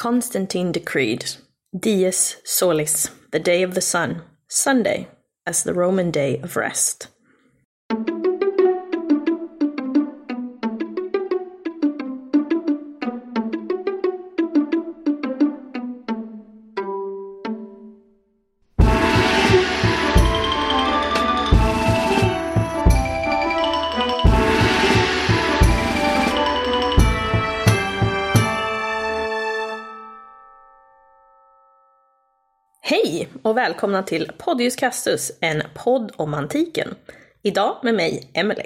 Constantine decreed, Dies Solis, the day of the sun, Sunday, as the Roman day of rest. Hej och välkomna till Podius Castus, en podd om antiken. Idag med mig, Emily.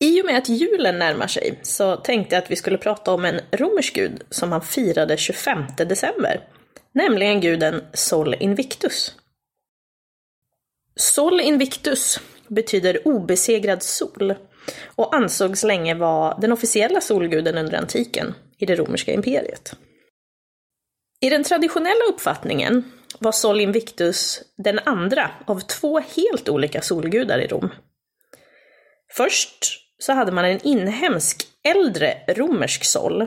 I och med att julen närmar sig så tänkte jag att vi skulle prata om en romersk gud som man firade 25 december, nämligen guden Sol Invictus. Sol Invictus betyder obesegrad sol och ansågs länge vara den officiella solguden under antiken i det romerska imperiet. I den traditionella uppfattningen var Sol Invictus den andra av två helt olika solgudar i Rom. Först så hade man en inhemsk äldre romersk sol,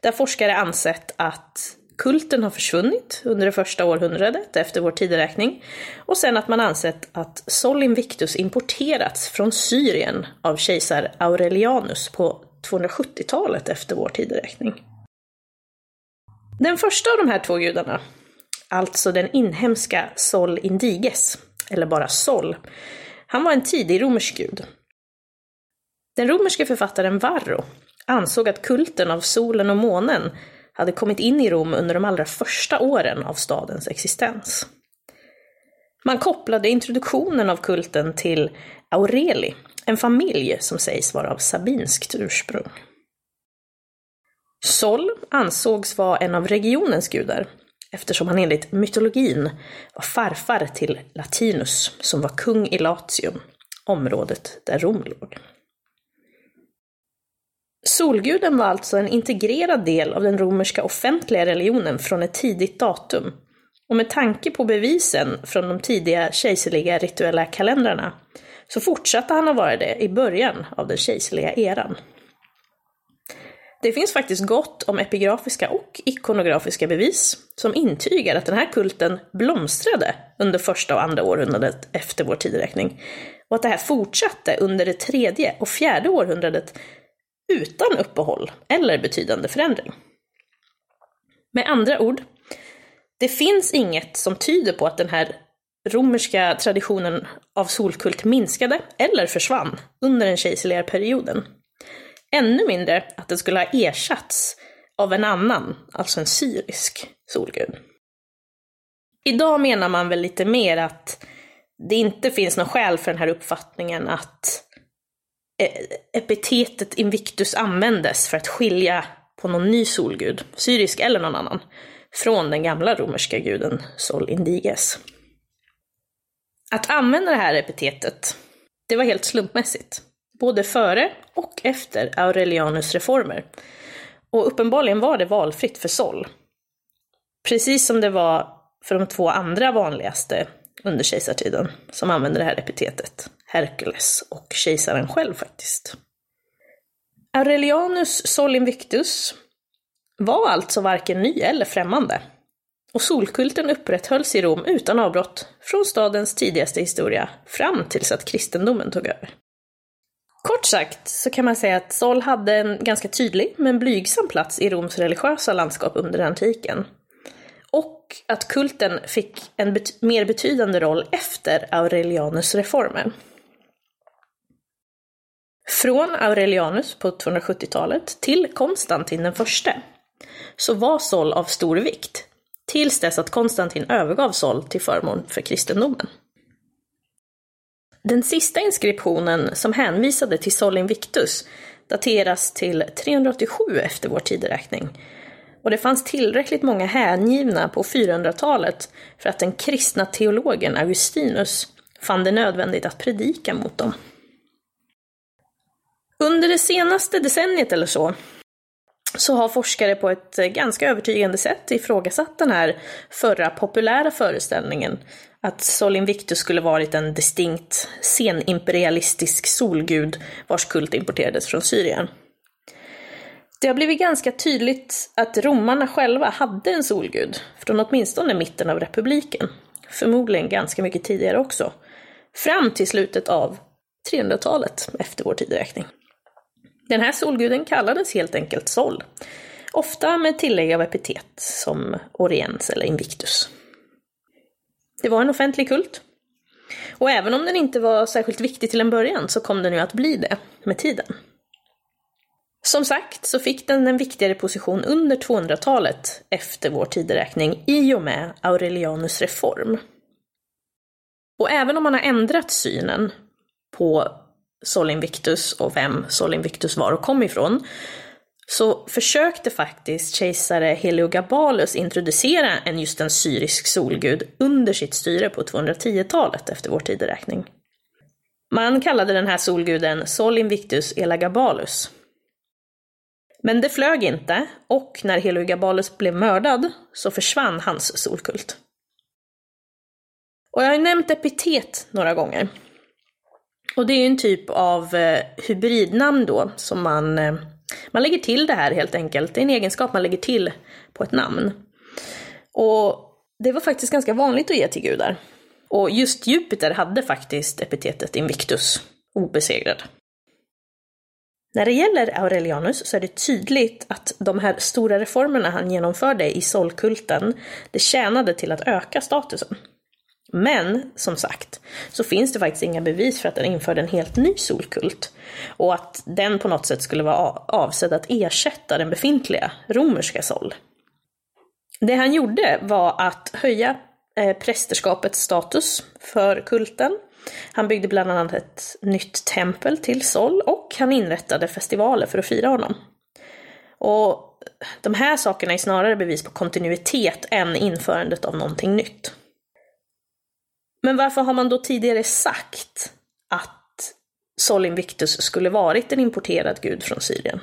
där forskare ansett att kulten har försvunnit under det första århundradet efter vår tideräkning, och sen att man ansett att Sol Invictus importerats från Syrien av kejsar Aurelianus på 270-talet efter vår tideräkning. Den första av de här två gudarna, alltså den inhemska Sol Indiges, eller bara Sol, han var en tidig romersk gud. Den romerske författaren Varro ansåg att kulten av solen och månen hade kommit in i Rom under de allra första åren av stadens existens. Man kopplade introduktionen av kulten till Aureli, en familj som sägs vara av sabinskt ursprung. Sol ansågs vara en av regionens gudar, eftersom han enligt mytologin var farfar till Latinus, som var kung i Latium, området där Rom låg. Solguden var alltså en integrerad del av den romerska offentliga religionen från ett tidigt datum, och med tanke på bevisen från de tidiga kejserliga rituella kalendrarna så fortsatte han att vara det i början av den kejserliga eran. Det finns faktiskt gott om epigrafiska och ikonografiska bevis som intygar att den här kulten blomstrade under första och andra århundradet efter vår tideräkning. Och att det här fortsatte under det tredje och fjärde århundradet utan uppehåll eller betydande förändring. Med andra ord, det finns inget som tyder på att den här romerska traditionen av solkult minskade eller försvann under den kejserliga perioden. Ännu mindre att den skulle ha ersatts av en annan, alltså en syrisk solgud. Idag menar man väl lite mer att det inte finns någon skäl för den här uppfattningen att eh, epitetet Invictus användes för att skilja på någon ny solgud, syrisk eller någon annan, från den gamla romerska guden Sol Indiges. Att använda det här epitetet, det var helt slumpmässigt både före och efter Aurelianus reformer. Och uppenbarligen var det valfritt för Sol. Precis som det var för de två andra vanligaste under kejsartiden, som använde det här epitetet. Herkules och kejsaren själv faktiskt. Aurelianus Sol Invictus var alltså varken ny eller främmande. Och solkulten upprätthölls i Rom utan avbrott från stadens tidigaste historia fram tills att kristendomen tog över. Kort sagt så kan man säga att Sol hade en ganska tydlig men blygsam plats i Roms religiösa landskap under antiken. Och att kulten fick en bet mer betydande roll efter Aurelianus reformer. Från Aurelianus på 270-talet till Konstantin den förste så var Sol av stor vikt, tills dess att Konstantin övergav Sol till förmån för kristendomen. Den sista inskriptionen som hänvisade till Sol Invictus dateras till 387 efter vår tideräkning. Och det fanns tillräckligt många hängivna på 400-talet för att den kristna teologen Augustinus fann det nödvändigt att predika mot dem. Under det senaste decenniet eller så, så har forskare på ett eh, ganska övertygande sätt ifrågasatt den här förra populära föreställningen att Sol Invictus skulle varit en distinkt senimperialistisk solgud vars kult importerades från Syrien. Det har blivit ganska tydligt att romarna själva hade en solgud från åtminstone mitten av republiken. Förmodligen ganska mycket tidigare också. Fram till slutet av 300-talet efter vår tideräkning. Den här solguden kallades helt enkelt Sol. Ofta med tillägg av epitet som Oriens eller Invictus. Det var en offentlig kult. Och även om den inte var särskilt viktig till en början så kom den ju att bli det med tiden. Som sagt så fick den en viktigare position under 200-talet efter vår tideräkning i och med Aurelianus reform. Och även om man har ändrat synen på Sol Invictus och vem Sol Invictus var och kom ifrån, så försökte faktiskt kejsare Heliogabalus introducera en just en syrisk solgud under sitt styre på 210-talet efter vår tideräkning. Man kallade den här solguden Sol Invictus Elagabalus men det flög inte, och när Heliogabalus blev mördad så försvann hans solkult. Och jag har ju nämnt epitet några gånger. Och det är ju en typ av eh, hybridnamn då som man, eh, man lägger till det här helt enkelt. Det är en egenskap man lägger till på ett namn. Och det var faktiskt ganska vanligt att ge till gudar. Och just Jupiter hade faktiskt epitetet Invictus, obesegrad. När det gäller Aurelianus så är det tydligt att de här stora reformerna han genomförde i solkulten, det tjänade till att öka statusen. Men, som sagt, så finns det faktiskt inga bevis för att han införde en helt ny solkult. Och att den på något sätt skulle vara avsedd att ersätta den befintliga romerska sol. Det han gjorde var att höja eh, prästerskapets status för kulten han byggde bland annat ett nytt tempel till Sol och han inrättade festivaler för att fira honom. Och de här sakerna är snarare bevis på kontinuitet än införandet av någonting nytt. Men varför har man då tidigare sagt att Sol Invictus skulle varit en importerad gud från Syrien?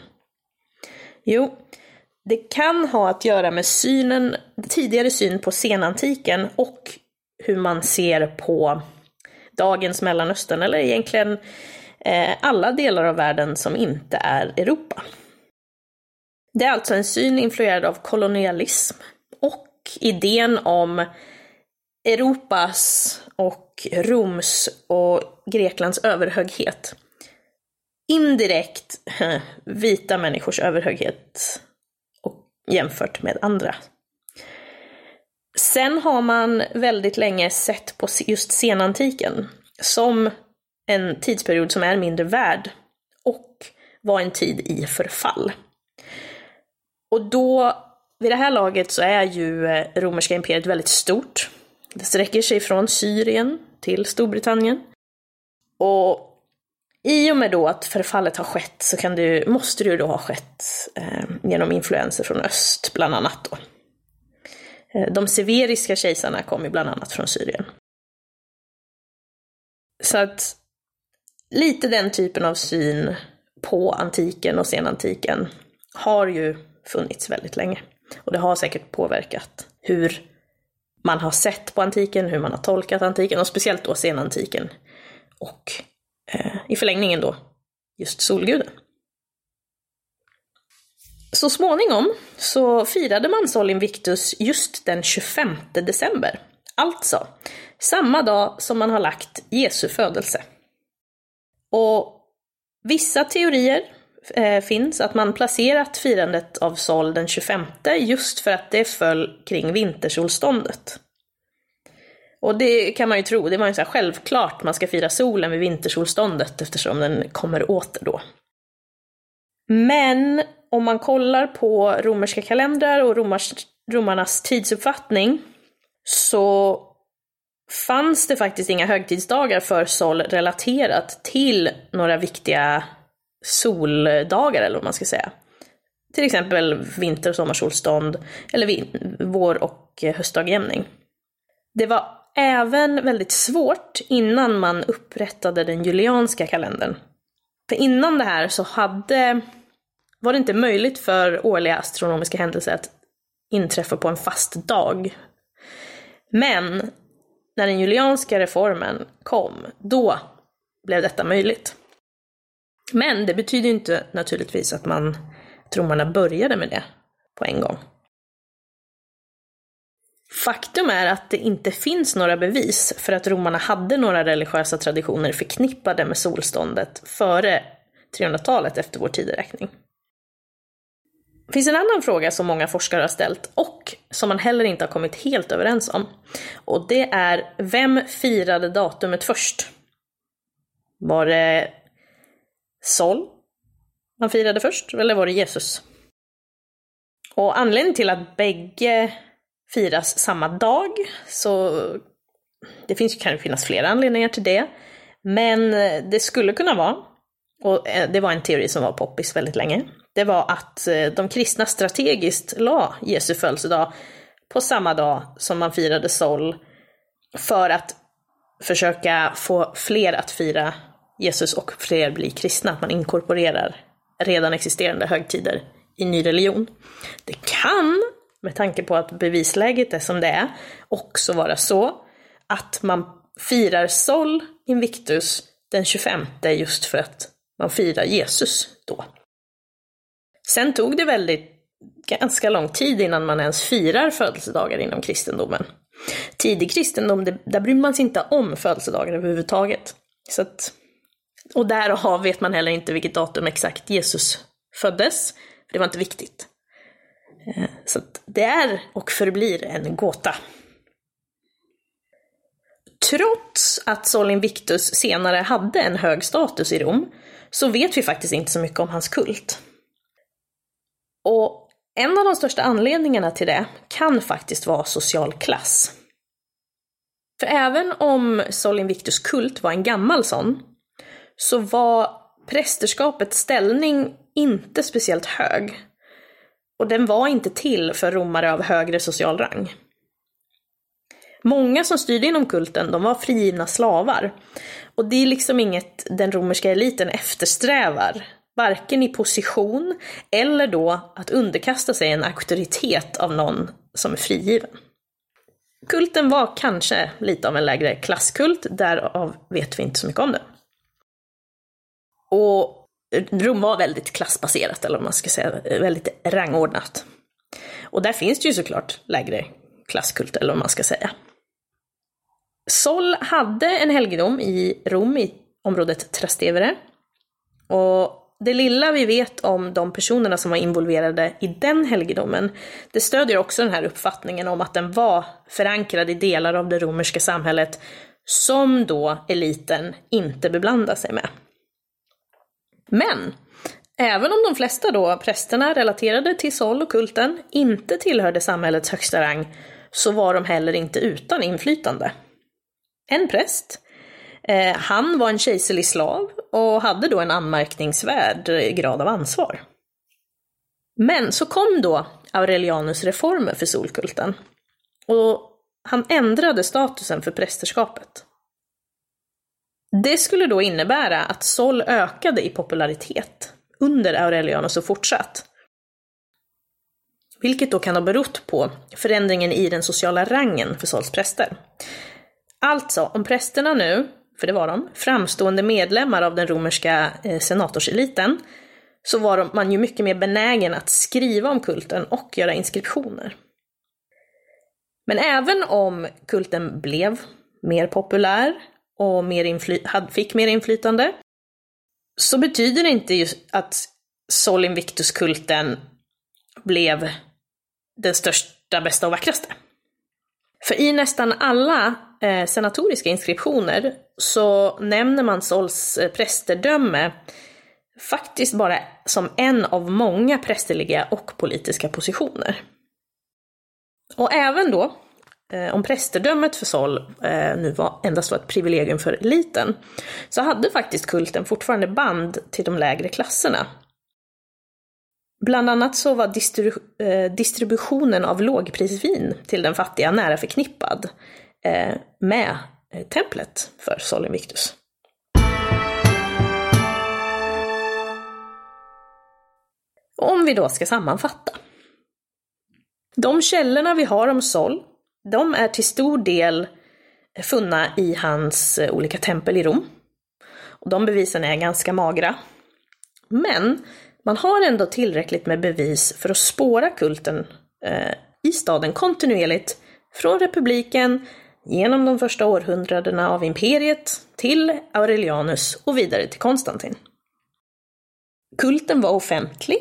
Jo, det kan ha att göra med synen, tidigare syn på senantiken och hur man ser på dagens Mellanöstern, eller egentligen eh, alla delar av världen som inte är Europa. Det är alltså en syn influerad av kolonialism och idén om Europas och Roms och Greklands överhöghet. Indirekt vita människors överhöghet och jämfört med andra Sen har man väldigt länge sett på just senantiken som en tidsperiod som är mindre värd och var en tid i förfall. Och då, vid det här laget så är ju eh, romerska imperiet väldigt stort. Det sträcker sig från Syrien till Storbritannien. Och i och med då att förfallet har skett så kan du, måste det ju då ha skett eh, genom influenser från öst, bland annat då. Eh, de severiska kejsarna kom ju bland annat från Syrien. Så att lite den typen av syn på antiken och senantiken har ju funnits väldigt länge. Och det har säkert påverkat hur man har sett på antiken, hur man har tolkat antiken och speciellt då senantiken. Och eh, i förlängningen då just solguden. Så småningom så firade man Sol Invictus just den 25 december. Alltså samma dag som man har lagt Jesu födelse. Och vissa teorier eh, finns att man placerat firandet av Sol den 25 just för att det föll kring vintersolståndet. Och det kan man ju tro, det var ju så här självklart man ska fira solen vid vintersolståndet eftersom den kommer åter då. Men om man kollar på romerska kalendrar och romars, romarnas tidsuppfattning så fanns det faktiskt inga högtidsdagar för Sol relaterat till några viktiga soldagar eller vad man ska säga. Till exempel vinter och sommarsolstånd eller vår och höstdagjämning. Det var även väldigt svårt innan man upprättade den julianska kalendern. För innan det här så hade var det inte möjligt för årliga astronomiska händelser att inträffa på en fast dag. Men när den julianska reformen kom, då blev detta möjligt. Men det betyder inte naturligtvis att man att romarna började med det på en gång. Faktum är att det inte finns några bevis för att romarna hade några religiösa traditioner förknippade med solståndet före 300-talet efter vår tideräkning. Det finns en annan fråga som många forskare har ställt och som man heller inte har kommit helt överens om. Och det är, vem firade datumet först? Var det Sol man firade först, eller var det Jesus? Och anledningen till att bägge firas samma dag, så det finns, kan finnas flera anledningar till det. Men eh, det skulle kunna vara, och eh, det var en teori som var poppis väldigt länge, det var att eh, de kristna strategiskt la Jesu födelsedag på samma dag som man firade Sol för att försöka få fler att fira Jesus och fler blir kristna, att man inkorporerar redan existerande högtider i ny religion. Det kan, med tanke på att bevisläget är som det är, också vara så att man firar Sol Invictus den 25 just för att man firar Jesus då. Sen tog det väldigt ganska lång tid innan man ens firar födelsedagar inom kristendomen. Tidig kristendom, det, där bryr man sig inte om födelsedagar överhuvudtaget. Så att och därav vet man heller inte vilket datum exakt Jesus föddes, för det var inte viktigt. Eh, så det är och förblir en gåta. Trots att Sol Invictus senare hade en hög status i Rom, så vet vi faktiskt inte så mycket om hans kult. Och en av de största anledningarna till det kan faktiskt vara social klass. För även om Sol Invictus kult var en gammal sån, så var prästerskapets ställning inte speciellt hög. Och den var inte till för romare av högre social rang. Många som styrde inom kulten, de var frigivna slavar. Och det är liksom inget den romerska eliten eftersträvar. Varken i position eller då att underkasta sig en auktoritet av någon som är frigiven. Kulten var kanske lite av en lägre klasskult, därav vet vi inte så mycket om det. Och Rom var väldigt klassbaserat, eller vad man ska säga, väldigt rangordnat. Och där finns det ju såklart lägre klasskult, eller vad man ska säga. Sol hade en helgedom i Rom, i området Trastevere. Och det lilla vi vet om de personerna som var involverade i den helgedomen, det stödjer också den här uppfattningen om att den var förankrad i delar av det romerska samhället som då eliten inte beblandade sig med. Men även om de flesta då prästerna relaterade till Sol och kulten inte tillhörde samhällets högsta rang så var de heller inte utan inflytande. En präst, eh, han var en kejserlig slav och hade då en anmärkningsvärd eh, grad av ansvar. Men så kom då Aurelianus reformer för solkulten. Och han ändrade statusen för prästerskapet. Det skulle då innebära att Sol ökade i popularitet under Aurelianus och fortsatt. Vilket då kan ha berott på förändringen i den sociala rangen för Sols präster. Alltså, om prästerna nu, för det var de, framstående medlemmar av den romerska eh, senatorseliten, så var man ju mycket mer benägen att skriva om kulten och göra inskriptioner. Men även om kulten blev mer populär och mer fick mer inflytande, så betyder det inte just att Sol Invictus-kulten blev den största, bästa och vackraste. För i nästan alla eh, senatoriska inskriptioner så nämner man Sols eh, prästerdöme faktiskt bara som en av många prästerliga och politiska positioner. Och även då Eh, om prästerdömet för Sol eh, nu var, endast var ett privilegium för eliten, så hade faktiskt kulten fortfarande band till de lägre klasserna. Bland annat så var distribu eh, distributionen av lågprisvin till den fattiga nära förknippad med templet för Sol Invictus. Om vi då ska sammanfatta. De källorna vi har om Sol de är till stor del funna i hans eh, olika tempel i Rom. Och de bevisen är ganska magra. Men man har ändå tillräckligt med bevis för att spåra kulten eh, i staden kontinuerligt från republiken, genom de första århundradena av imperiet, till Aurelianus och vidare till Konstantin. Kulten var offentlig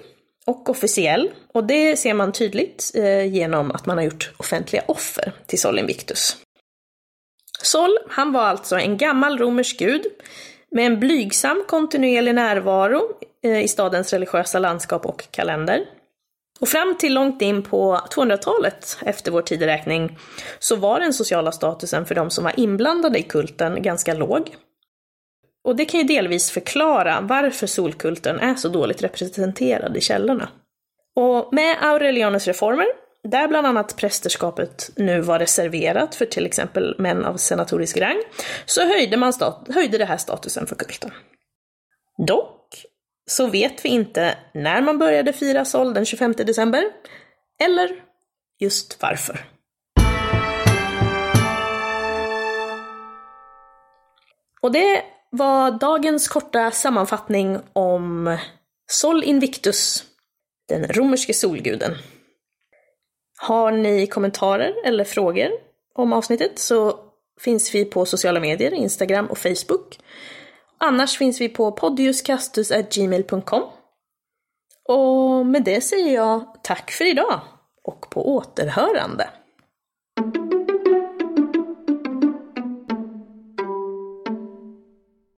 och officiell och det ser man tydligt eh, genom att man har gjort offentliga offer till Sol Invictus. Sol, han var alltså en gammal romersk gud med en blygsam kontinuerlig närvaro eh, i stadens religiösa landskap och kalender. Och fram till långt in på 200-talet efter vår tideräkning så var den sociala statusen för de som var inblandade i kulten ganska låg. Och det kan ju delvis förklara varför solkulten är så dåligt representerad i källorna. Och med Aurelianus reformer, där bland annat prästerskapet nu var reserverat för till exempel män av senatorisk rang, så höjde, man höjde det här statusen för kulten. Dock så vet vi inte när man började fira Sol den 25 december, eller just varför. Och det var dagens korta sammanfattning om Sol Invictus, den romerske solguden. Har ni kommentarer eller frågor om avsnittet så finns vi på sociala medier, Instagram och Facebook. Annars finns vi på podiuscastus.gmail.com. Och med det säger jag tack för idag och på återhörande.